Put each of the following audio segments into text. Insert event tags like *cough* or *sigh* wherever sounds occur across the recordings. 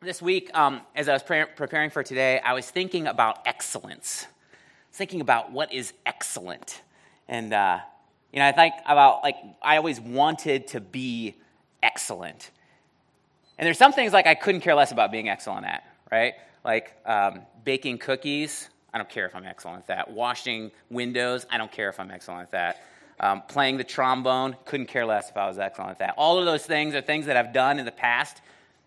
this week, um, as I was pre- preparing for today, I was thinking about excellence. thinking about what is excellent. And, uh, you know, I think about, like, I always wanted to be excellent. And there's some things, like, I couldn't care less about being excellent at, right? Like um, baking cookies, I don't care if I'm excellent at that. Washing windows, I don't care if I'm excellent at that. Um, playing the trombone, couldn't care less if I was excellent at that. All of those things are things that I've done in the past.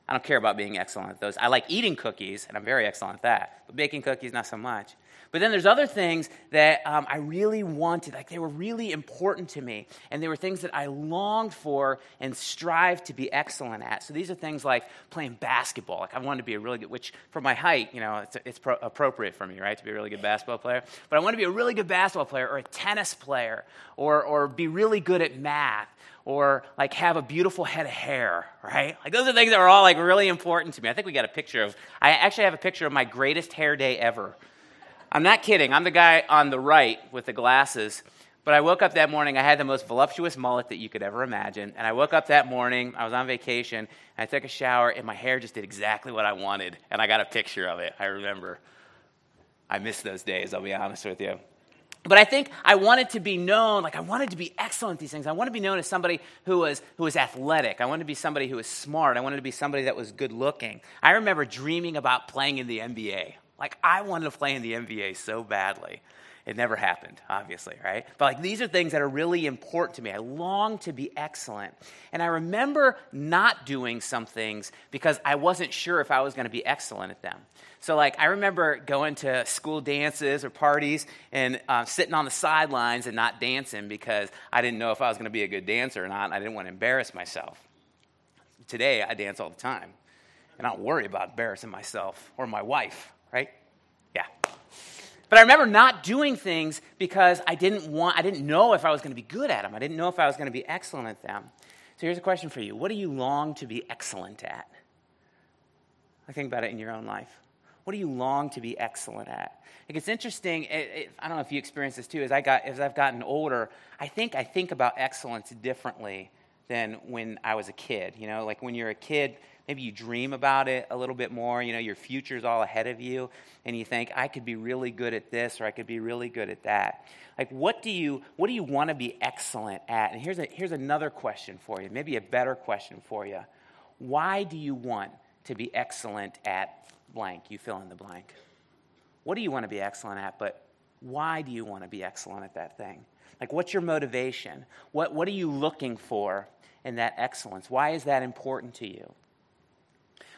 I don't care about being excellent at those. I like eating cookies, and I'm very excellent at that. But baking cookies, not so much. But then there's other things that um, I really wanted, like they were really important to me, and they were things that I longed for and strived to be excellent at. So these are things like playing basketball. Like I wanted to be a really good, which for my height, you know, it's, it's pro- appropriate for me, right, to be a really good basketball player. But I want to be a really good basketball player, or a tennis player, or or be really good at math or like have a beautiful head of hair, right? Like those are things that are all like really important to me. I think we got a picture of I actually have a picture of my greatest hair day ever. I'm not kidding. I'm the guy on the right with the glasses. But I woke up that morning, I had the most voluptuous mullet that you could ever imagine. And I woke up that morning, I was on vacation, I took a shower, and my hair just did exactly what I wanted. And I got a picture of it. I remember. I miss those days, I'll be honest with you. But I think I wanted to be known, like I wanted to be excellent at these things. I wanted to be known as somebody who was, who was athletic. I wanted to be somebody who was smart. I wanted to be somebody that was good looking. I remember dreaming about playing in the NBA. Like, I wanted to play in the NBA so badly. It never happened, obviously, right? But like these are things that are really important to me. I long to be excellent. And I remember not doing some things because I wasn't sure if I was going to be excellent at them. So, like, I remember going to school dances or parties and uh, sitting on the sidelines and not dancing because I didn't know if I was going to be a good dancer or not. I didn't want to embarrass myself. Today, I dance all the time. And I don't worry about embarrassing myself or my wife right? Yeah. But I remember not doing things because I didn't want, I didn't know if I was going to be good at them. I didn't know if I was going to be excellent at them. So here's a question for you What do you long to be excellent at? I think about it in your own life. What do you long to be excellent at? Like it's interesting. It, it, I don't know if you experience this too. As I got, as I've gotten older, I think I think about excellence differently than when I was a kid. You know, like when you're a kid, maybe you dream about it a little bit more. You know, your future's all ahead of you, and you think, I could be really good at this or I could be really good at that. Like, what do you, what do you want to be excellent at? And here's, a, here's another question for you, maybe a better question for you. Why do you want to be excellent at blank? You fill in the blank. What do you want to be excellent at, but why do you want to be excellent at that thing? Like, what's your motivation? What, what are you looking for in that excellence? Why is that important to you?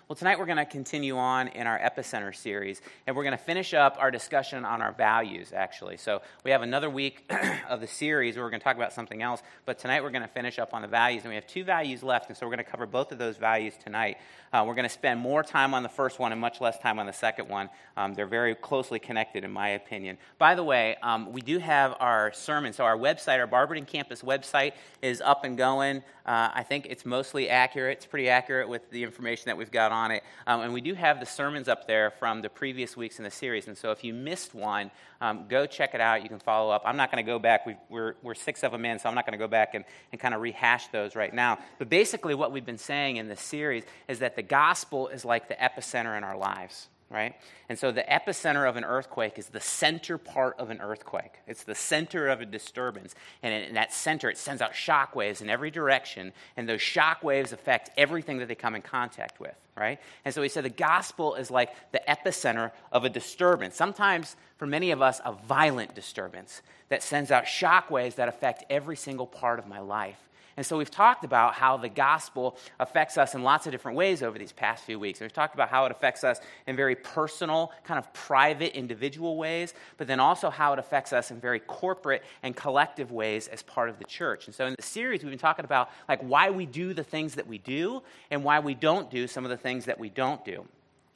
Well, tonight we're going to continue on in our Epicenter series, and we're going to finish up our discussion on our values, actually. So we have another week *clears throat* of the series where we're going to talk about something else, but tonight we're going to finish up on the values, and we have two values left, and so we're going to cover both of those values tonight. Uh, we're going to spend more time on the first one and much less time on the second one. Um, they're very closely connected, in my opinion. By the way, um, we do have our sermon. So, our website, our Barberton campus website, is up and going. Uh, I think it's mostly accurate. It's pretty accurate with the information that we've got on it. Um, and we do have the sermons up there from the previous weeks in the series. And so, if you missed one, um, go check it out. You can follow up. I'm not going to go back. we we're, we're six of them in, so I'm not going to go back and, and kind of rehash those right now. But basically, what we've been saying in this series is that the gospel is like the epicenter in our lives, right? And so the epicenter of an earthquake is the center part of an earthquake. It's the center of a disturbance. And in that center, it sends out shock waves in every direction, and those shock waves affect everything that they come in contact with, right? And so he said the gospel is like the epicenter of a disturbance. Sometimes, for many of us, a violent disturbance that sends out shock waves that affect every single part of my life. And so we've talked about how the gospel affects us in lots of different ways over these past few weeks. And we've talked about how it affects us in very personal, kind of private, individual ways, but then also how it affects us in very corporate and collective ways as part of the church. And so in the series, we've been talking about like why we do the things that we do and why we don't do some of the things that we don't do.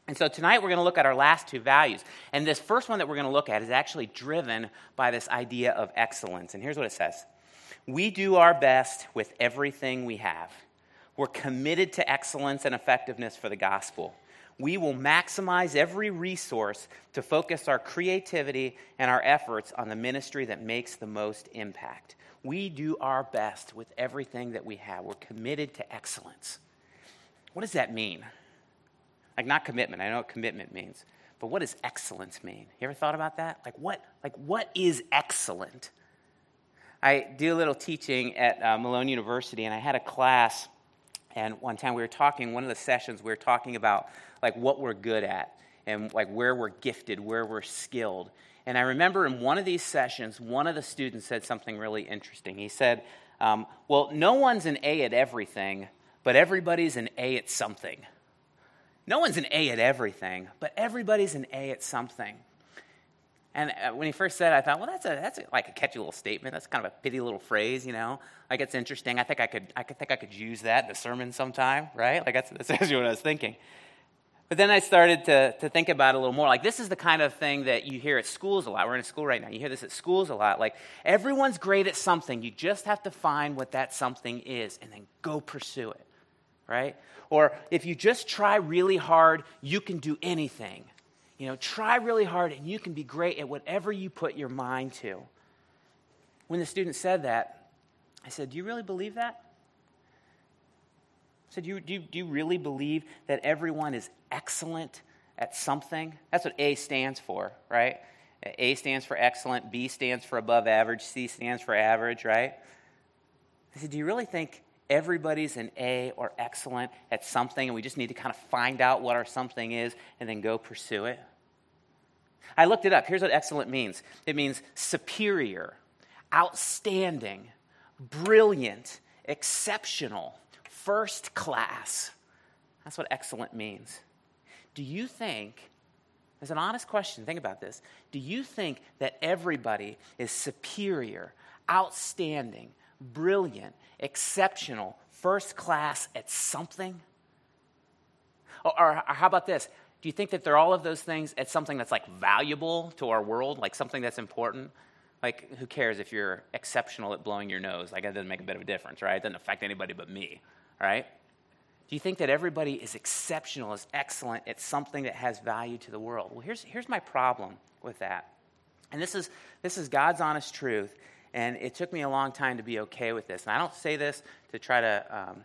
And so tonight we're going to look at our last two values. And this first one that we're going to look at is actually driven by this idea of excellence. And here's what it says we do our best with everything we have. We're committed to excellence and effectiveness for the gospel. We will maximize every resource to focus our creativity and our efforts on the ministry that makes the most impact. We do our best with everything that we have. We're committed to excellence. What does that mean? Like, not commitment. I know what commitment means. But what does excellence mean? You ever thought about that? Like, what, like, what is excellent? I do a little teaching at uh, Malone University, and I had a class, and one time we were talking, one of the sessions, we were talking about, like, what we're good at and, like, where we're gifted, where we're skilled. And I remember in one of these sessions, one of the students said something really interesting. He said, um, Well, no one's an A at everything, but everybody's an A at something. No one's an A at everything, but everybody's an A at something. And uh, when he first said it, I thought, well, that's, a, that's a, like a catchy little statement. That's kind of a pitty little phrase, you know? Like, it's interesting. I think I could, I could think I could use that in a sermon sometime, right? Like, that's, that's *laughs* actually what I was thinking. But then I started to, to think about it a little more. Like, this is the kind of thing that you hear at schools a lot. We're in a school right now. You hear this at schools a lot. Like, everyone's great at something. You just have to find what that something is and then go pursue it, right? Or if you just try really hard, you can do anything. You know, try really hard and you can be great at whatever you put your mind to. When the student said that, I said, Do you really believe that? So, do you, do, you, do you really believe that everyone is excellent at something? That's what A stands for, right? A stands for excellent, B stands for above average, C stands for average, right? I said, Do you really think everybody's an A or excellent at something and we just need to kind of find out what our something is and then go pursue it? I looked it up. Here's what excellent means it means superior, outstanding, brilliant, exceptional first class. That's what excellent means. Do you think, as an honest question, think about this. Do you think that everybody is superior, outstanding, brilliant, exceptional, first class at something? Or, or, how about this? Do you think that they're all of those things at something that's like valuable to our world, like something that's important? Like, who cares if you're exceptional at blowing your nose? Like, that doesn't make a bit of a difference, right? It doesn't affect anybody but me right? Do you think that everybody is exceptional, is excellent at something that has value to the world? Well, here's, here's my problem with that. And this is, this is God's honest truth. And it took me a long time to be okay with this. And I don't say this to try to, um,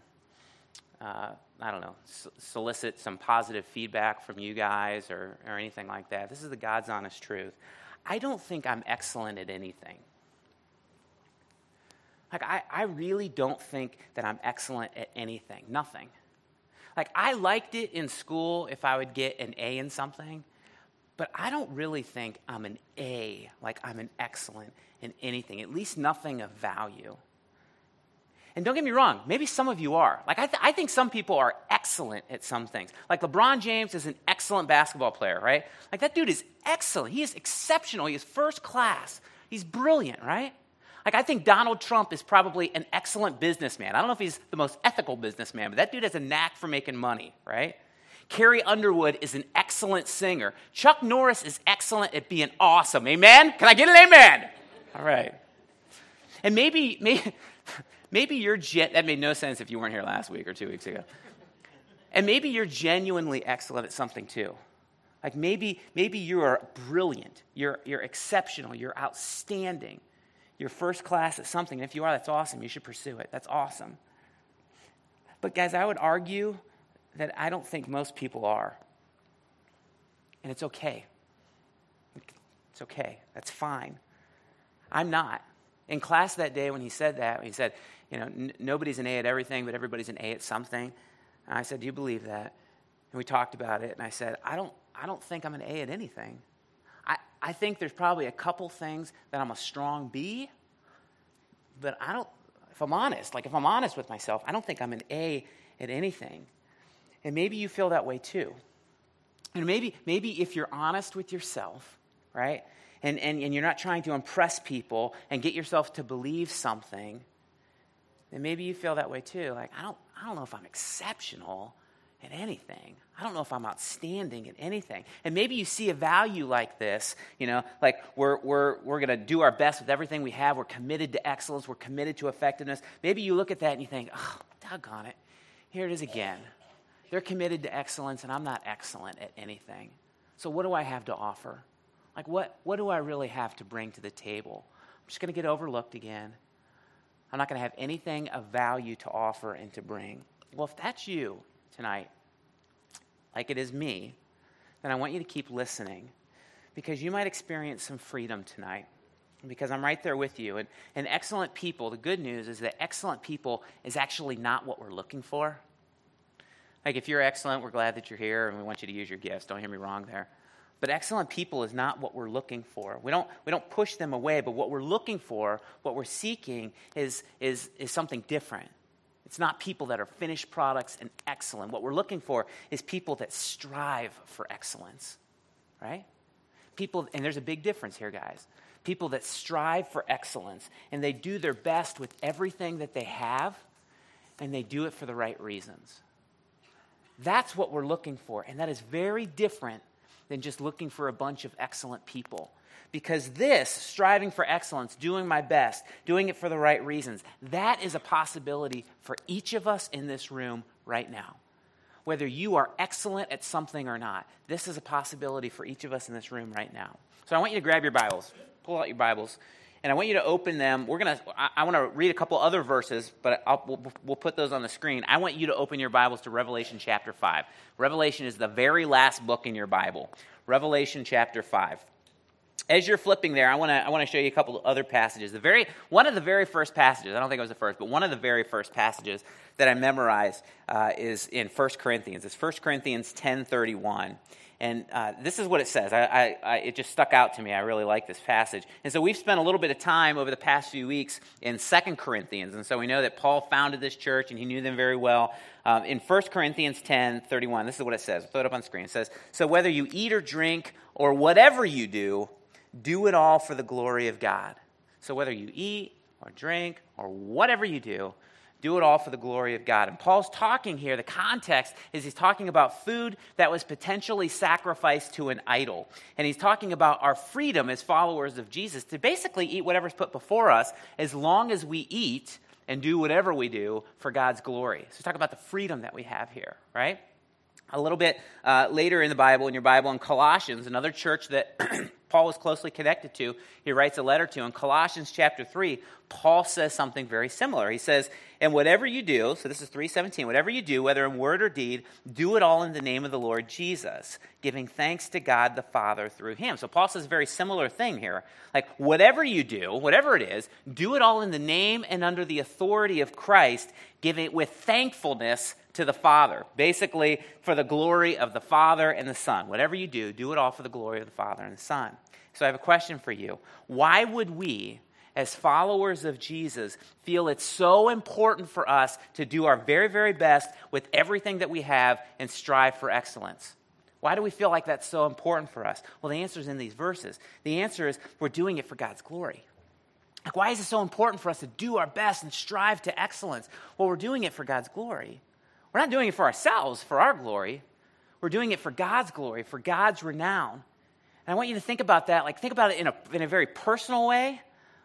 uh, I don't know, solicit some positive feedback from you guys or, or anything like that. This is the God's honest truth. I don't think I'm excellent at anything. Like, I, I really don't think that I'm excellent at anything, nothing. Like, I liked it in school if I would get an A in something, but I don't really think I'm an A, like I'm an excellent in anything, at least nothing of value. And don't get me wrong, maybe some of you are. Like, I, th- I, think some people are excellent at some things. Like, LeBron James is an excellent basketball player, right? Like, that dude is excellent. He is exceptional. He is first class. He's brilliant, right? Like, I think Donald Trump is probably an excellent businessman. I don't know if he's the most ethical businessman, but that dude has a knack for making money, right? Carrie Underwood is an excellent singer. Chuck Norris is excellent at being awesome. Amen? Can I get an amen? All right. And maybe, maybe, *laughs* maybe you're, gen- that made no sense if you weren't here last week or two weeks ago. And maybe you're genuinely excellent at something too. Like maybe, maybe you are brilliant, you're, you're exceptional, you're outstanding. You're first class at something. And if you are, that's awesome. You should pursue it. That's awesome. But, guys, I would argue that I don't think most people are. And it's okay. It's okay. That's fine. I'm not. In class that day when he said that, he said, you know, n- nobody's an A at everything, but everybody's an A at something. And I said, Do you believe that? And we talked about it, and I said, I don't, I don't think I'm an A at anything. I think there's probably a couple things that I'm a strong B, but I don't, if I'm honest, like if I'm honest with myself, I don't think I'm an A at anything. And maybe you feel that way too. And maybe, maybe if you're honest with yourself, right, and, and, and you're not trying to impress people and get yourself to believe something, then maybe you feel that way too. Like, I don't, I don't know if I'm exceptional, at anything. I don't know if I'm outstanding at anything. And maybe you see a value like this, you know, like we're, we're, we're going to do our best with everything we have. We're committed to excellence. We're committed to effectiveness. Maybe you look at that and you think, oh, doggone it. Here it is again. They're committed to excellence, and I'm not excellent at anything. So, what do I have to offer? Like, what, what do I really have to bring to the table? I'm just going to get overlooked again. I'm not going to have anything of value to offer and to bring. Well, if that's you, tonight, like it is me, then I want you to keep listening because you might experience some freedom tonight because I'm right there with you. And, and excellent people, the good news is that excellent people is actually not what we're looking for. Like, if you're excellent, we're glad that you're here and we want you to use your gifts. Don't hear me wrong there. But excellent people is not what we're looking for. We don't, we don't push them away, but what we're looking for, what we're seeking, is, is, is something different. It's not people that are finished products and excellent. What we're looking for is people that strive for excellence, right? People, and there's a big difference here, guys. People that strive for excellence and they do their best with everything that they have and they do it for the right reasons. That's what we're looking for, and that is very different than just looking for a bunch of excellent people. Because this, striving for excellence, doing my best, doing it for the right reasons, that is a possibility for each of us in this room right now. Whether you are excellent at something or not, this is a possibility for each of us in this room right now. So I want you to grab your Bibles, pull out your Bibles, and I want you to open them. We're gonna. I, I want to read a couple other verses, but we'll, we'll put those on the screen. I want you to open your Bibles to Revelation chapter five. Revelation is the very last book in your Bible. Revelation chapter five. As you're flipping there, I want to I want to show you a couple of other passages. The very one of the very first passages. I don't think it was the first, but one of the very first passages that I memorized uh, is in 1 Corinthians. It's 1 Corinthians ten thirty one. And uh, this is what it says. I, I, I, it just stuck out to me. I really like this passage. And so we've spent a little bit of time over the past few weeks in Second Corinthians. And so we know that Paul founded this church and he knew them very well. Um, in 1 Corinthians ten thirty one, this is what it says. I'll throw it up on screen. It says, So whether you eat or drink or whatever you do, do it all for the glory of God. So whether you eat or drink or whatever you do, do it all for the glory of God. And Paul's talking here, the context is he's talking about food that was potentially sacrificed to an idol. And he's talking about our freedom as followers of Jesus to basically eat whatever's put before us as long as we eat and do whatever we do for God's glory. So talk about the freedom that we have here, right? A little bit uh, later in the Bible, in your Bible, in Colossians, another church that *clears throat* Paul was closely connected to, he writes a letter to. In Colossians chapter 3, Paul says something very similar. He says, And whatever you do, so this is 317, whatever you do, whether in word or deed, do it all in the name of the Lord Jesus, giving thanks to God the Father through him. So Paul says a very similar thing here. Like, whatever you do, whatever it is, do it all in the name and under the authority of Christ, giving it with thankfulness to the Father. Basically, for the glory of the Father and the Son. Whatever you do, do it all for the glory of the Father and the Son. So I have a question for you. Why would we, as followers of Jesus, feel it's so important for us to do our very, very best with everything that we have and strive for excellence? Why do we feel like that's so important for us? Well, the answer is in these verses. The answer is we're doing it for God's glory. Like, why is it so important for us to do our best and strive to excellence? Well, we're doing it for God's glory. We're not doing it for ourselves, for our glory. We're doing it for God's glory, for God's renown. And I want you to think about that. Like, think about it in a, in a very personal way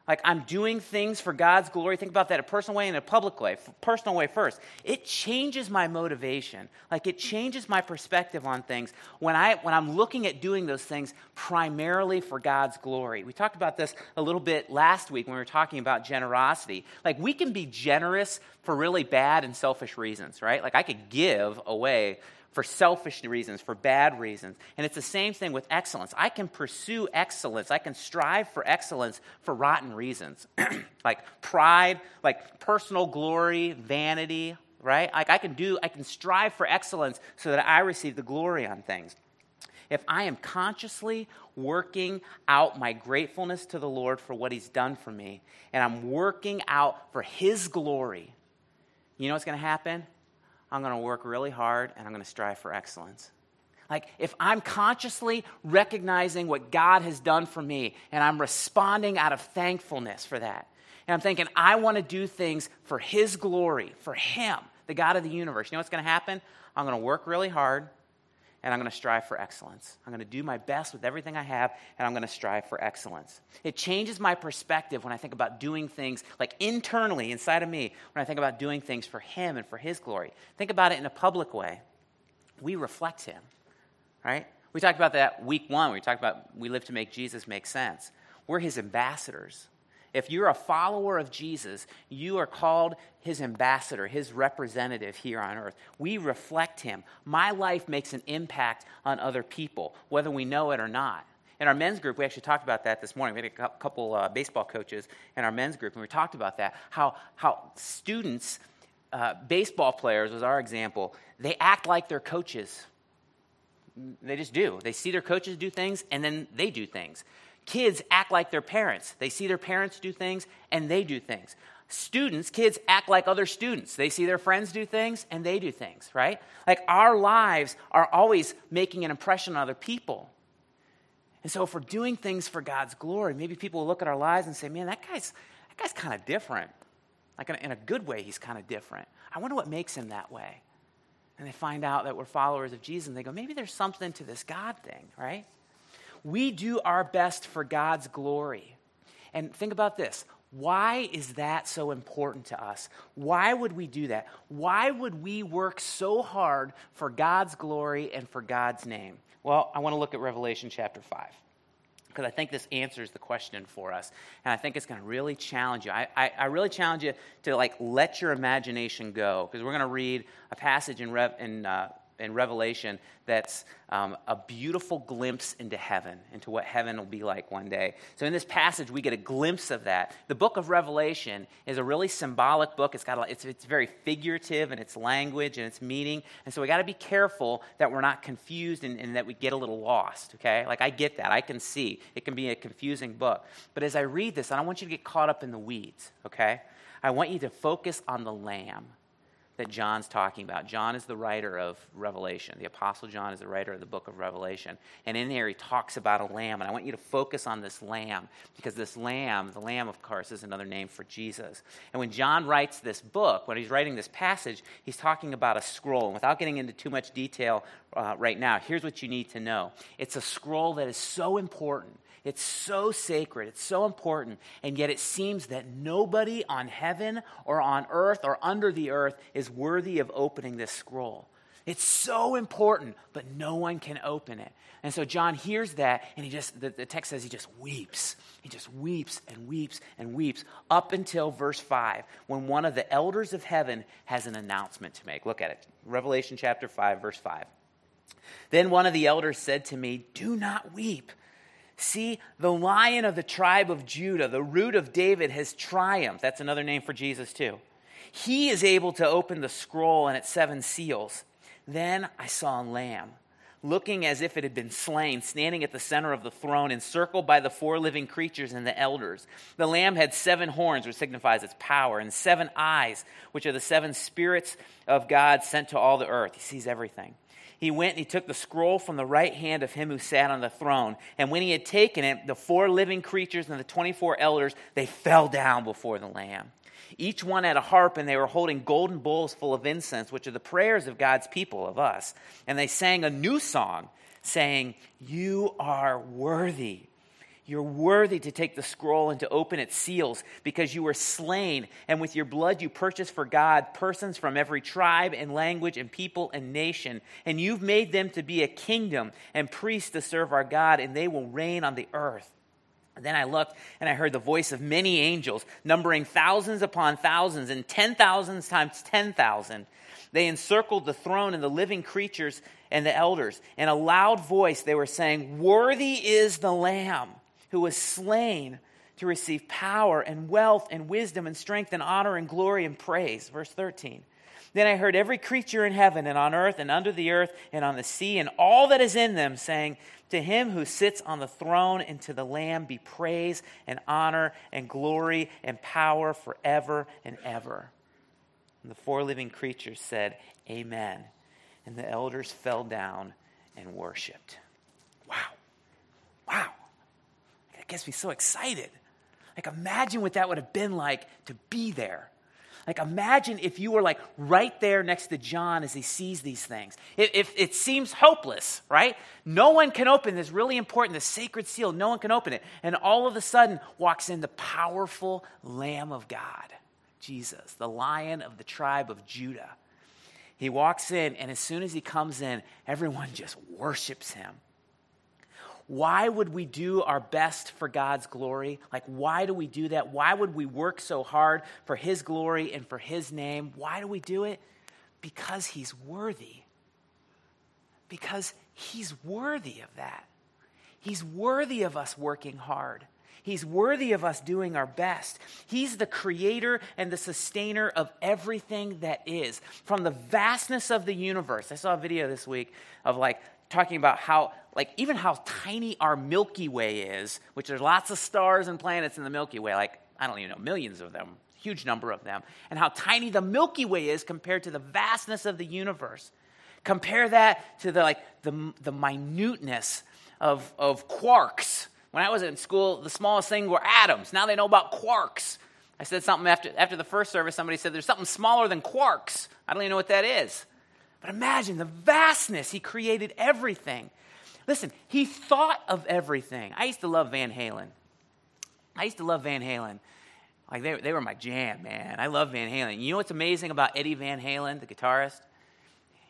like I'm doing things for God's glory. Think about that a personal way and a public way. Personal way first. It changes my motivation. Like it changes my perspective on things when I when I'm looking at doing those things primarily for God's glory. We talked about this a little bit last week when we were talking about generosity. Like we can be generous for really bad and selfish reasons, right? Like I could give away for selfish reasons, for bad reasons. And it's the same thing with excellence. I can pursue excellence, I can strive for excellence for rotten reasons, *clears throat* like pride, like personal glory, vanity, right? Like I can do, I can strive for excellence so that I receive the glory on things. If I am consciously working out my gratefulness to the Lord for what He's done for me, and I'm working out for His glory, you know what's going to happen? I'm going to work really hard and I'm going to strive for excellence. Like, if I'm consciously recognizing what God has done for me and I'm responding out of thankfulness for that, and I'm thinking, I want to do things for His glory, for Him, the God of the universe, you know what's going to happen? I'm going to work really hard and I'm going to strive for excellence. I'm going to do my best with everything I have, and I'm going to strive for excellence. It changes my perspective when I think about doing things like internally inside of me, when I think about doing things for Him and for His glory. Think about it in a public way. We reflect Him, right? We talked about that week one. We talked about we live to make Jesus make sense. We're His ambassadors. If you're a follower of Jesus, you are called his ambassador, his representative here on earth. We reflect him. My life makes an impact on other people, whether we know it or not. In our men's group, we actually talked about that this morning. We had a couple uh, baseball coaches in our men's group, and we talked about that. How, how students, uh, baseball players was our example, they act like their coaches. They just do. They see their coaches do things, and then they do things. Kids act like their parents. They see their parents do things, and they do things. Students, kids act like other students. They see their friends do things, and they do things, right? Like our lives are always making an impression on other people. And so, if we're doing things for God's glory, maybe people will look at our lives and say, man, that guy's, that guy's kind of different. Like, in a, in a good way, he's kind of different. I wonder what makes him that way. And they find out that we're followers of Jesus, and they go, maybe there's something to this God thing, right? We do our best for God's glory. And think about this why is that so important to us? Why would we do that? Why would we work so hard for God's glory and for God's name? Well, I want to look at Revelation chapter 5 because I think this answers the question for us. And I think it's going to really challenge you. I, I, I, really challenge you to like let your imagination go because we're going to read a passage in, Rev, in uh, in Revelation that's um, a beautiful glimpse into heaven, into what heaven will be like one day. So in this passage, we get a glimpse of that. The book of Revelation is a really symbolic book. It's got a, it's, it's very figurative in its language and its meaning, and so we got to be careful that we're not confused and, and that we get a little lost. Okay, like I get that. I can see it can be a confusing book, but as I read this, I don't want you to get caught up in the weeds. Okay, I want you to focus on the Lamb that John's talking about. John is the writer of Revelation. The Apostle John is the writer of the book of Revelation. And in there, he talks about a lamb. And I want you to focus on this lamb because this lamb, the lamb, of course, is another name for Jesus. And when John writes this book, when he's writing this passage, he's talking about a scroll. And without getting into too much detail uh, right now, here's what you need to know it's a scroll that is so important it's so sacred, it's so important, and yet it seems that nobody on heaven or on earth or under the earth is worthy of opening this scroll. It's so important, but no one can open it. And so John hears that, and he just, the, the, text says he just weeps. He just weeps and weeps and weeps up until verse 5, when one of the elders of heaven has an announcement to make. Look at it. Revelation chapter 5, verse 5. Then one of the elders said to me, Do not weep. See, the lion of the tribe of Judah, the root of David, has triumphed. That's another name for Jesus, too. He is able to open the scroll and its seven seals. Then I saw a lamb, looking as if it had been slain, standing at the center of the throne, encircled by the four living creatures and the elders. The lamb had seven horns, which signifies its power, and seven eyes, which are the seven spirits of God sent to all the earth. He sees everything he went and he took the scroll from the right hand of him who sat on the throne. And when he had taken it, the four living creatures and the 24 elders, they fell down before the Lamb. Each one had a harp, and they were holding golden bowls full of incense, which are the prayers of God's people, of us. And they sang a new song, saying, You are worthy you're worthy to take the scroll and to open its seals because you were slain, and with your blood you purchased for God persons from every tribe and language and people and nation. And you've made them to be a kingdom and priests to serve our God, and they will reign on the earth. And then I looked and I heard the voice of many angels, numbering thousands upon thousands and ten thousands times ten thousand. They encircled the throne and the living creatures and the elders. In a loud voice, they were saying, Worthy is the Lamb who was slain to receive power and wealth and wisdom and strength and honor and glory and praise. Verse 13. Then I heard every creature in heaven and on earth and under the earth and on the sea and all that is in them saying, To him who sits on the throne and to the Lamb be praise and honor and glory and power forever and ever. And the four living creatures said, Amen. And the elders fell down and worshiped. Wow. Wow gets me so excited. Like, imagine what that would have been like to be there. Like, imagine if you were like right there next to John as he sees these things. If, if, it seems hopeless, right? No one can open this really important, the sacred seal. No one can open it. And all of a sudden walks in the powerful Lamb of God, Jesus, the lion of the tribe of Judah. He walks in, and as soon as he comes in, everyone just worships him. Why would we do our best for God's glory? Like, why do we do that? Why would we work so hard for His glory and for His name? Why do we do it? Because He's worthy. Because He's worthy of that. He's worthy of us working hard. He's worthy of us doing our best. He's the creator and the sustainer of everything that is. From the vastness of the universe. I saw a video this week of like talking about how like even how tiny our Milky Way is, which there's lots of stars and planets in the Milky Way, like I don't even know, millions of them, huge number of them, and how tiny the Milky Way is compared to the vastness of the universe. Compare that to the like the, the minuteness of, of quarks when I was in school, the smallest thing were atoms. Now they know about quarks. I said something after, after the first service, somebody said, There's something smaller than quarks. I don't even know what that is. But imagine the vastness. He created everything. Listen, he thought of everything. I used to love Van Halen. I used to love Van Halen. Like, they, they were my jam, man. I love Van Halen. You know what's amazing about Eddie Van Halen, the guitarist?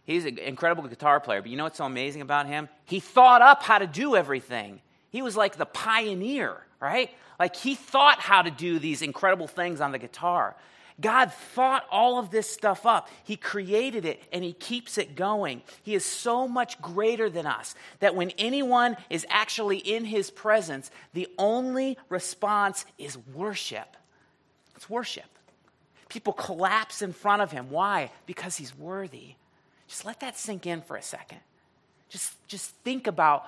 He's an incredible guitar player, but you know what's so amazing about him? He thought up how to do everything. He was like the pioneer, right? Like he thought how to do these incredible things on the guitar. God thought all of this stuff up. He created it and He keeps it going. He is so much greater than us that when anyone is actually in His presence, the only response is worship. It's worship. People collapse in front of Him. Why? Because He's worthy. Just let that sink in for a second. Just, just think about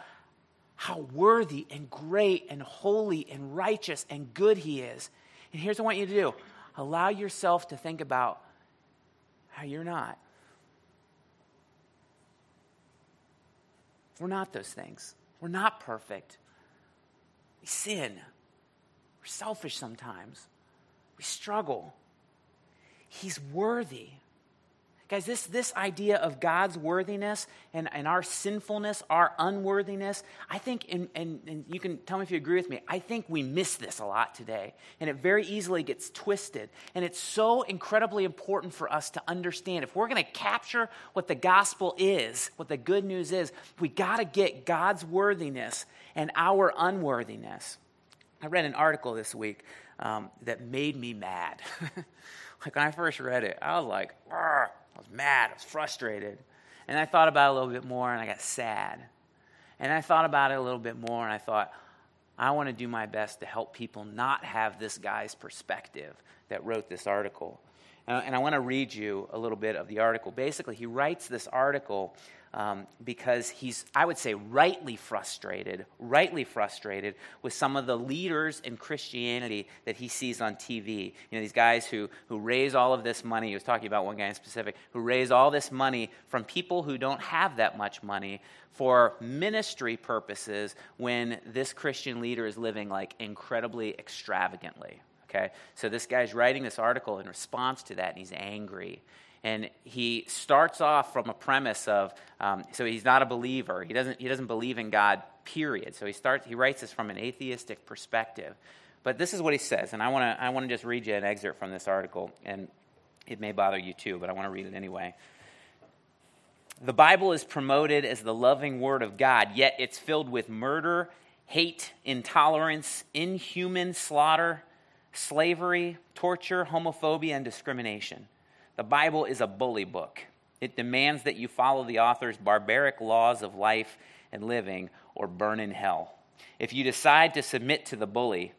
how worthy and great and holy and righteous and good He is. And here's what I want you to do allow yourself to think about how you're not. We're not those things. We're not perfect. We sin. We're selfish sometimes. We struggle. He's worthy. Guys, this, this idea of God's worthiness and, and our sinfulness, our unworthiness, I think, and, and, and you can tell me if you agree with me, I think we miss this a lot today. And it very easily gets twisted. And it's so incredibly important for us to understand. If we're going to capture what the gospel is, what the good news is, we got to get God's worthiness and our unworthiness. I read an article this week um, that made me mad. *laughs* like when I first read it, I was like, I was mad, I was frustrated. And I thought about it a little bit more and I got sad. And I thought about it a little bit more and I thought, I want to do my best to help people not have this guy's perspective that wrote this article. And I want to read you a little bit of the article. Basically, he writes this article um, because he's, I would say, rightly frustrated, rightly frustrated with some of the leaders in Christianity that he sees on TV. You know, these guys who, who raise all of this money, he was talking about one guy in specific, who raise all this money from people who don't have that much money for ministry purposes when this Christian leader is living like incredibly extravagantly. Okay? So this guy's writing this article in response to that, and he's angry. And he starts off from a premise of um, so he's not a believer. He doesn't, he doesn't believe in God, period. So he, starts, he writes this from an atheistic perspective. But this is what he says, and I want to I wanna just read you an excerpt from this article, and it may bother you too, but I want to read it anyway. The Bible is promoted as the loving word of God, yet it's filled with murder, hate, intolerance, inhuman slaughter, slavery, torture, homophobia, and discrimination. The Bible is a bully book. It demands that you follow the author's barbaric laws of life and living or burn in hell. If you decide to submit to the bully,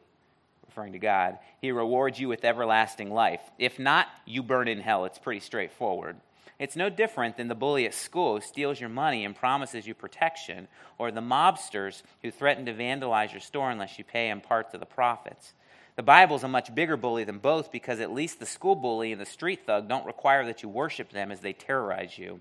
referring to God, he rewards you with everlasting life. If not, you burn in hell. It's pretty straightforward. It's no different than the bully at school who steals your money and promises you protection, or the mobsters who threaten to vandalize your store unless you pay him parts of the profits. The Bible is a much bigger bully than both because at least the school bully and the street thug don't require that you worship them as they terrorize you.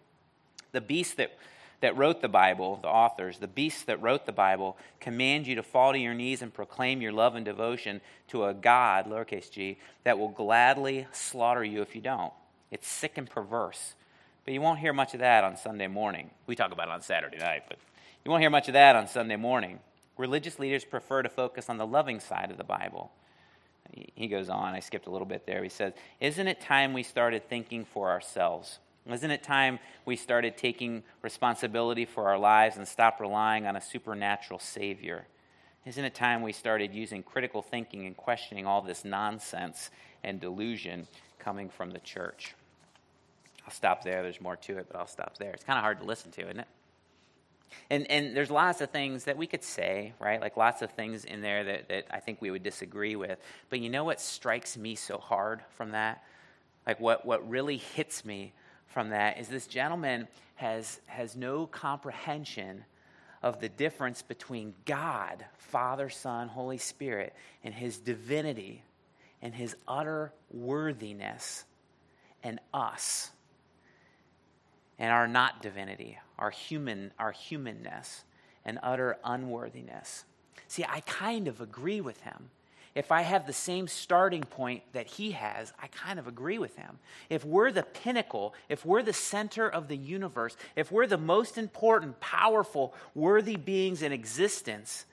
The beast that, that wrote the Bible, the authors, the beasts that wrote the Bible, command you to fall to your knees and proclaim your love and devotion to a God, lowercase g, that will gladly slaughter you if you don't. It's sick and perverse. But you won't hear much of that on Sunday morning. We talk about it on Saturday night, but you won't hear much of that on Sunday morning. Religious leaders prefer to focus on the loving side of the Bible he goes on, I skipped a little bit there. He says, Isn't it time we started thinking for ourselves? Isn't it time we started taking responsibility for our lives and stopped relying on a supernatural Savior? Isn't it time we started using critical thinking and questioning all this nonsense and delusion coming from the church? I'll stop there. There's more to it, but I'll stop there. It's kind of hard to listen to, isn't it? And, and there's lots of things that we could say, right? Like lots of things in there that, that I think we would disagree with. But you know what strikes me so hard from that? Like what, what really hits me from that is this gentleman has, has no comprehension of the difference between God, Father, Son, Holy Spirit, and his divinity and his utter worthiness and us and our not divinity, our human, our humanness and utter unworthiness. See, I kind of agree with him if I have the same starting point that he has, I kind of agree with him. If we're the pinnacle, if we're the center of the universe, if we're the most important, powerful, worthy beings in existence,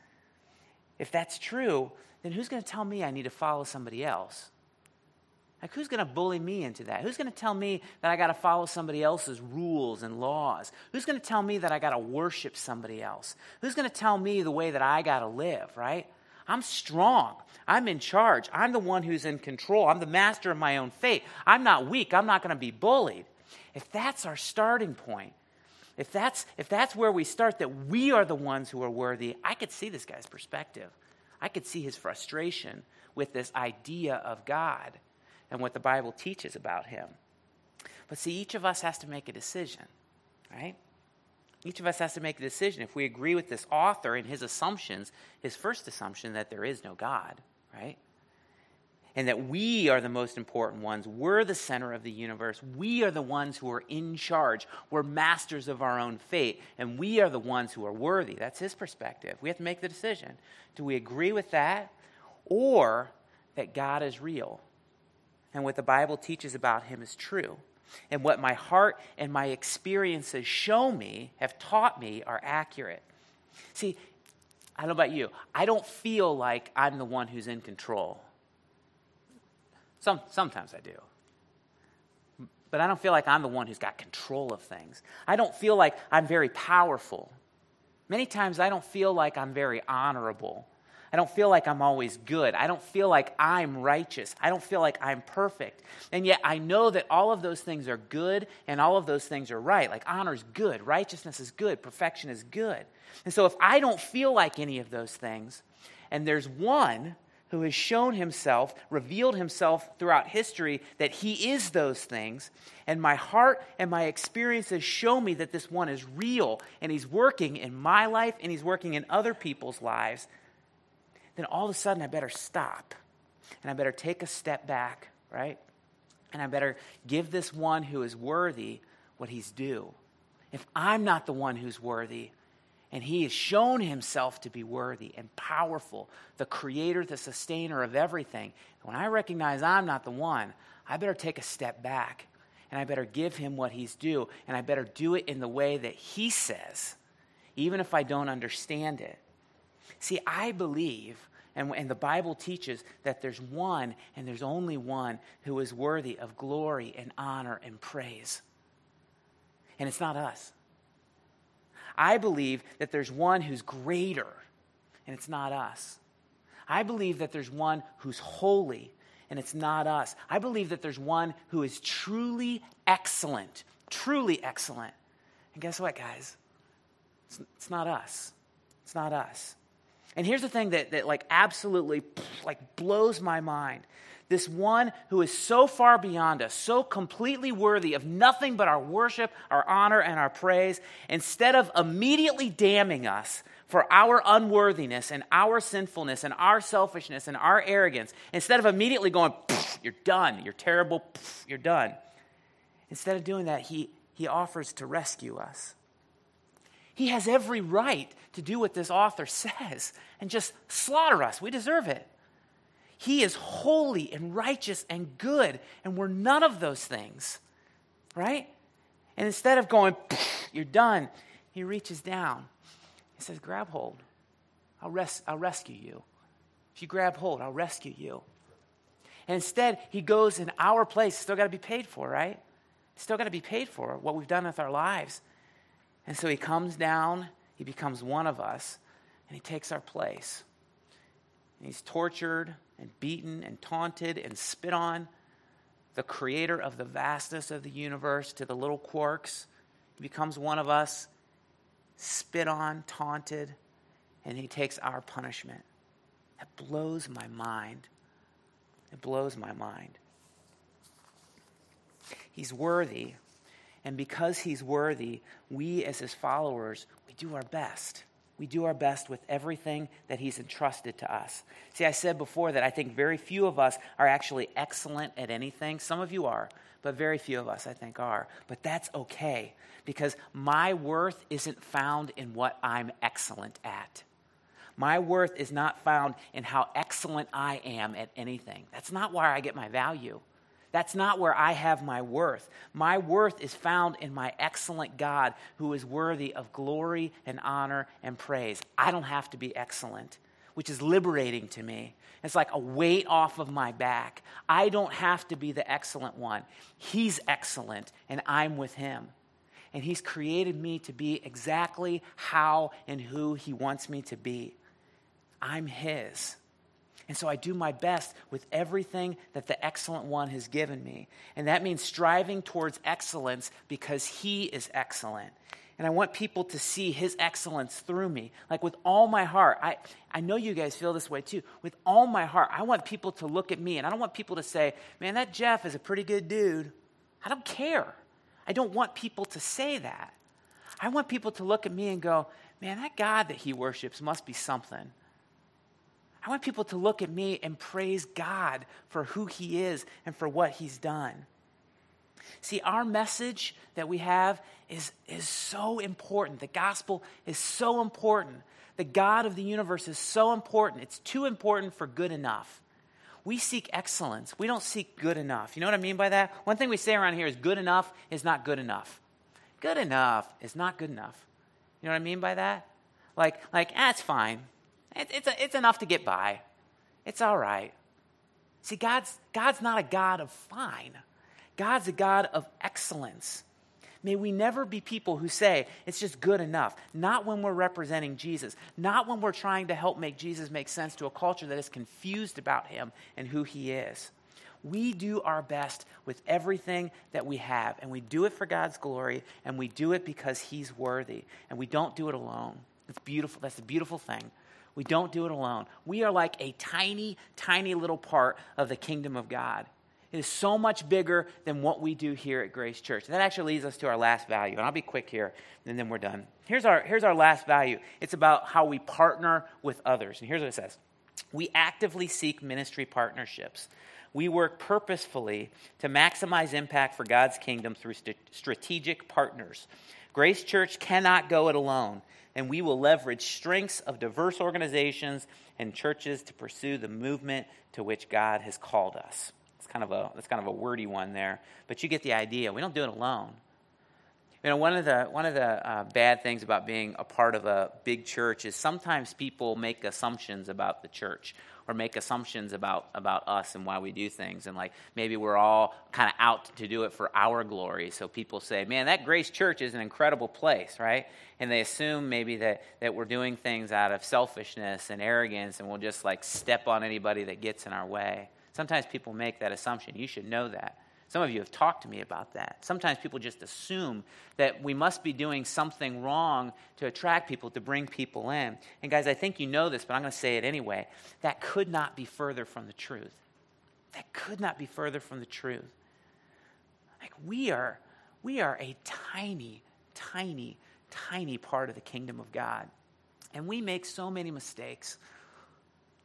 if that's true, then who's going to tell me I need to follow somebody else? Like, who's going to bully me into that? Who's going to tell me that I got to follow somebody else's rules and laws? Who's going to tell me that I got to worship somebody else? Who's going to tell me the way that I got to live, right? I'm strong. I'm in charge. I'm the one who's in control. I'm the master of my own fate. I'm not weak. I'm not going to be bullied. If that's our starting point, if that's, if that's where we start, that we are the ones who are worthy, I could see this guy's perspective. I could see his frustration with this idea of God and what the Bible teaches about him. But see, each of us has to make a decision, right? Each of us has to make a decision. If we agree with this author and his assumptions, his first assumption that there is no God, right? And that we are the most important ones. We're the center of the universe. We are the ones who are in charge. We're masters of our own fate. And we are the ones who are worthy. That's his perspective. We have to make the decision. Do we agree with that? Or that God is real and what the Bible teaches about him is true? and what my heart and my experiences show me, have taught me, are accurate. See, I don't know about you. I don't feel like I'm the one who's in control. Some, sometimes I do. But I don't feel like I'm the one who's got control of things. I don't feel like I'm very powerful. Many times I don't feel like I'm very honorable. I don't feel like I'm always good. I don't feel like I'm righteous. I don't feel like I'm perfect. And yet I know that all of those things are good and all of those things are right. Like honor is good, righteousness is good, perfection is good. And so if I don't feel like any of those things, and there's one who has shown himself, revealed himself throughout history that he is those things. And my heart and my experiences show me that this one is real and he's working in my life and he's working in other people's lives then all of a sudden I better stop and I better take a step back, right? And I better give this one who is worthy what he's due. If I'm not the one who's worthy, and he has shown himself to be worthy and powerful, the creator, the sustainer of everything, when I recognize I'm not the one, I better take a step back and I better give him what he's due, and I better do it in the way that he says, even if I don't understand it. See, I believe, and, and the Bible teaches that there's one and there's only one who is worthy of glory and honor and praise. And it's not us. I believe that there's one who's greater, and it's not us. I believe that there's one who's holy, and it's not us. I believe that there's one who is truly excellent, truly excellent. And guess what, guys? It's, it's not us. It's not us. And here's the thing that, that like absolutely like blows my mind. This one who is so far beyond us, so completely worthy of nothing but our worship, our honor, and our praise, instead of immediately damning us for our unworthiness and our sinfulness and our selfishness and our arrogance, instead of immediately going, you're done, you're terrible, you're done. Instead of doing that, he, he offers to rescue us. He has every right to do what this author *laughs* says and just slaughter us. We deserve it. He is holy and righteous and good, and we're none of those things, right? And instead of going, you're done, he reaches down. He says, grab hold. I'll, res- I'll rescue you. If you grab hold, I'll rescue you. And instead, he goes in our place. Still got to be paid for, right? still got to be paid for what we've done with our lives. And so he comes down, he becomes one of us, and he takes our place. And he's tortured and beaten and taunted and spit on. The creator of the vastness of the universe to the little quarks. He becomes one of us, spit on, taunted, and he takes our punishment. That blows my mind. It blows my mind. He's worthy. And because he's worthy, we as his followers, we do our best. We do our best with everything that he's entrusted to us. See, I said before that I think very few of us are actually excellent at anything. Some of you are, but very few of us, I think, are. But that's okay because my worth isn't found in what I'm excellent at. My worth is not found in how excellent I am at anything. That's not where I get my value. That's not where I have my worth. My worth is found in my excellent God who is worthy of glory and honor and praise. I don't have to be excellent, which is liberating to me. It's like a weight off of my back. I don't have to be the excellent one. He's excellent, and I'm with him. And he's created me to be exactly how and who he wants me to be. I'm his. And so I do my best with everything that the excellent one has given me. And that means striving towards excellence because he is excellent. And I want people to see his excellence through me. Like with all my heart. I, I know you guys feel this way too. With all my heart, I want people to look at me and I don't want people to say, man, that Jeff is a pretty good dude. I don't care. I don't want people to say that. I want people to look at me and go, man, that God that he worships must be something. I want people to look at me and praise God for who He is and for what He's done. See, our message that we have is, is so important. The gospel is so important. The God of the universe is so important. It's too important for good enough. We seek excellence. We don't seek good enough. You know what I mean by that? One thing we say around here is good enough is not good enough. Good enough is not good enough. You know what I mean by that? Like, like, that's ah, fine. It's, it's, a, it's enough to get by. It's all right. See, God's, God's not a God of fine, God's a God of excellence. May we never be people who say it's just good enough. Not when we're representing Jesus. Not when we're trying to help make Jesus make sense to a culture that is confused about him and who he is. We do our best with everything that we have, and we do it for God's glory, and we do it because he's worthy, and we don't do it alone. It's beautiful. That's a beautiful thing. We don't do it alone. We are like a tiny, tiny little part of the kingdom of God. It is so much bigger than what we do here at Grace Church. And That actually leads us to our last value. And I'll be quick here, and then we're done. Here's our, here's our last value it's about how we partner with others. And here's what it says We actively seek ministry partnerships. We work purposefully to maximize impact for God's kingdom through st- strategic partners. Grace Church cannot go it alone and we will leverage strengths of diverse organizations and churches to pursue the movement to which God has called us. It's kind of a that's kind of a wordy one there, but you get the idea. We don't do it alone. You know, one of the one of the uh, bad things about being a part of a big church is sometimes people make assumptions about the church or make assumptions about, about us and why we do things. And like maybe we're all kind of out to do it for our glory. So people say, man, that Grace Church is an incredible place, right? And they assume maybe that, that we're doing things out of selfishness and arrogance and we'll just like step on anybody that gets in our way. Sometimes people make that assumption. You should know that. Some of you have talked to me about that. Sometimes people just assume that we must be doing something wrong to attract people, to bring people in. And guys, I think you know this, but I'm going to say it anyway. That could not be further from the truth. That could not be further from the truth. Like we are we are a tiny, tiny, tiny part of the kingdom of God. And we make so many mistakes.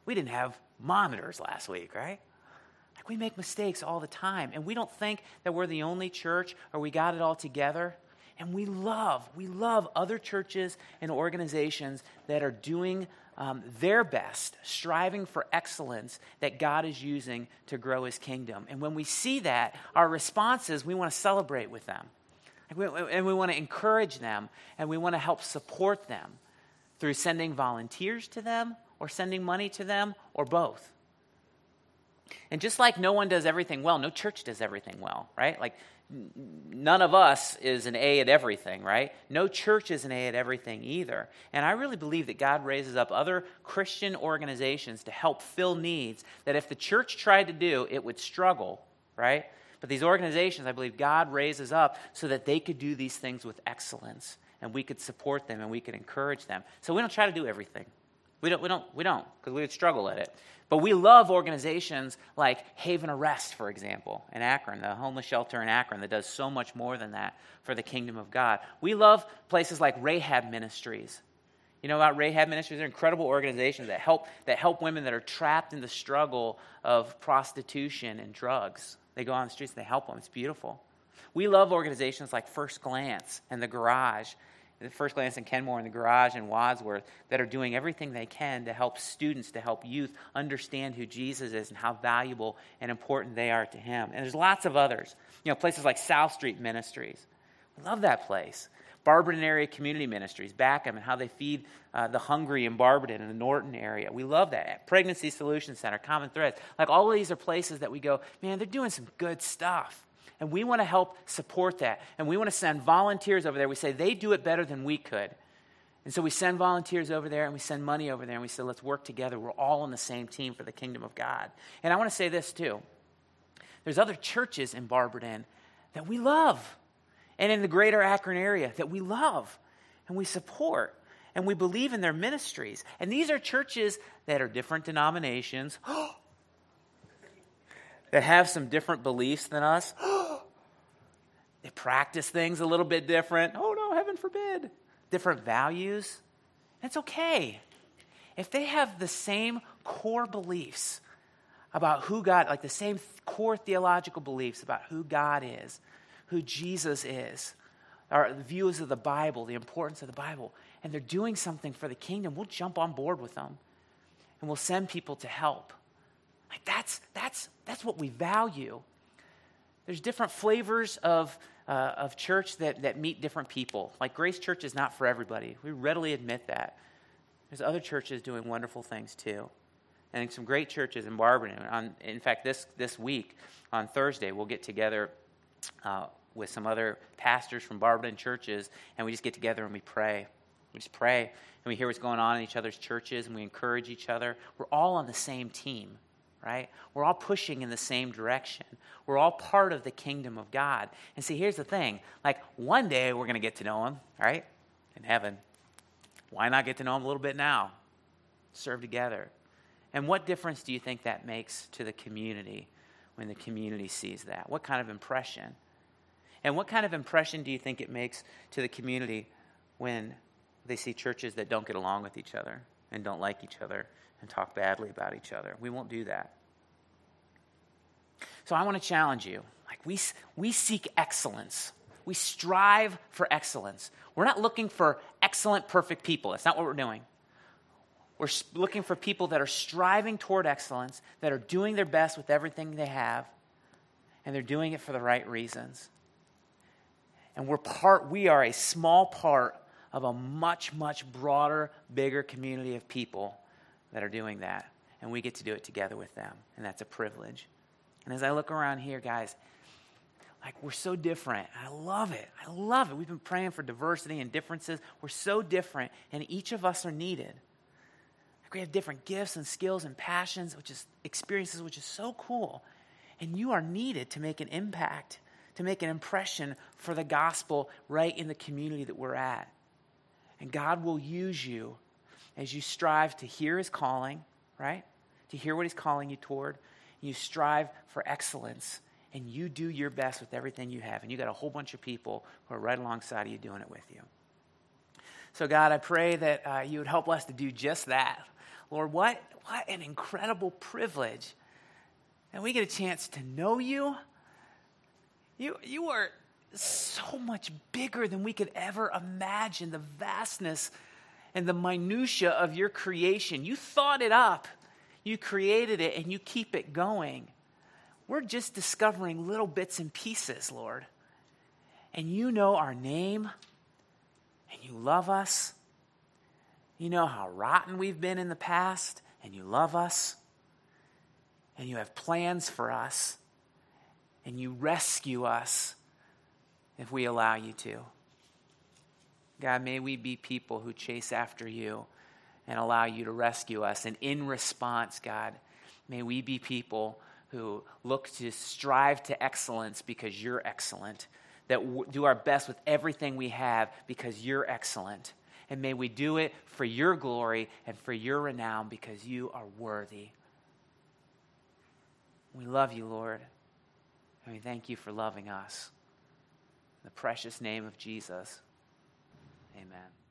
We didn't have monitors last week, right? Like we make mistakes all the time, and we don't think that we're the only church or we got it all together. And we love, we love other churches and organizations that are doing um, their best, striving for excellence that God is using to grow his kingdom. And when we see that, our response is we want to celebrate with them. And we want to encourage them, and we want to help support them through sending volunteers to them, or sending money to them, or both. And just like no one does everything well, no church does everything well, right? Like none of us is an A at everything, right? No church is an A at everything either. And I really believe that God raises up other Christian organizations to help fill needs that if the church tried to do, it would struggle, right? But these organizations, I believe God raises up so that they could do these things with excellence and we could support them and we could encourage them. So we don't try to do everything. We don't, we don't, we don't, because we would struggle at it. But we love organizations like Haven of Rest, for example, in Akron, the homeless shelter in Akron that does so much more than that for the kingdom of God. We love places like Rahab Ministries. You know about Rahab Ministries? They're incredible organizations that help, that help women that are trapped in the struggle of prostitution and drugs. They go on the streets and they help them. It's beautiful. We love organizations like First Glance and The Garage the First Glance in Kenmore and the Garage in Wadsworth that are doing everything they can to help students, to help youth understand who Jesus is and how valuable and important they are to Him. And there's lots of others. You know, places like South Street Ministries. We love that place. Barberton area community ministries, Backham, and how they feed uh, the hungry in Barberton and the Norton area. We love that. Pregnancy Solution Center, Common Threads. Like all of these are places that we go, man, they're doing some good stuff. And we want to help support that. And we want to send volunteers over there. We say they do it better than we could. And so we send volunteers over there and we send money over there and we say, let's work together. We're all on the same team for the kingdom of God. And I want to say this too there's other churches in Barberton that we love and in the greater Akron area that we love and we support and we believe in their ministries. And these are churches that are different denominations *gasps* that have some different beliefs than us. *gasps* Practice things a little bit different. Oh, no, heaven forbid. Different values. It's okay. If they have the same core beliefs about who God, like the same core theological beliefs about who God is, who Jesus is, our views of the Bible, the importance of the Bible, and they're doing something for the kingdom, we'll jump on board with them and we'll send people to help. Like that's that's that's what we value. There's different flavors of uh, of church that, that meet different people. Like Grace Church is not for everybody. We readily admit that. There's other churches doing wonderful things too. And some great churches in Barberton. On, in fact, this, this week, on Thursday, we'll get together uh, with some other pastors from Barberton churches, and we just get together and we pray. We just pray, and we hear what's going on in each other's churches, and we encourage each other. We're all on the same team right? We're all pushing in the same direction. We're all part of the kingdom of God. And see, here's the thing like, one day we're going to get to know Him, right? In heaven. Why not get to know Him a little bit now? Serve together. And what difference do you think that makes to the community when the community sees that? What kind of impression? And what kind of impression do you think it makes to the community when they see churches that don't get along with each other and don't like each other and talk badly about each other. We won't do that. So I want to challenge you. Like we, we seek excellence. We strive for excellence. We're not looking for excellent, perfect people. That's not what we're doing. We're looking for people that are striving toward excellence, that are doing their best with everything they have, and they're doing it for the right reasons. And we're part, we are a small part of a much, much broader, bigger community of people that are doing that. And we get to do it together with them. And that's a privilege. And as I look around here, guys, like we're so different. I love it. I love it. We've been praying for diversity and differences. We're so different, and each of us are needed. Like we have different gifts and skills and passions, which is experiences, which is so cool. And you are needed to make an impact, to make an impression for the gospel right in the community that we're at. And God will use you as you strive to hear his calling, right? To hear what he's calling you toward. You strive for excellence and you do your best with everything you have. And you got a whole bunch of people who are right alongside of you doing it with you. So, God, I pray that uh, you would help us to do just that. Lord, what, what an incredible privilege And we get a chance to know you. You, you are so much bigger than we could ever imagine, the vastness and the minutia of your creation. You thought it up, you created it, and you keep it going. We're just discovering little bits and pieces, Lord. And you know our name, and you love us. You know how rotten we've been in the past, and you love us. And you have plans for us, and you rescue us if we allow you to. God, may we be people who chase after you and allow you to rescue us. And in response, God, may we be people who look to strive to excellence because you're excellent, that w- do our best with everything we have because you're excellent. And may we do it for your glory and for your renown because you are worthy. We love you, Lord. And we thank you for loving us. In the precious name of Jesus, amen.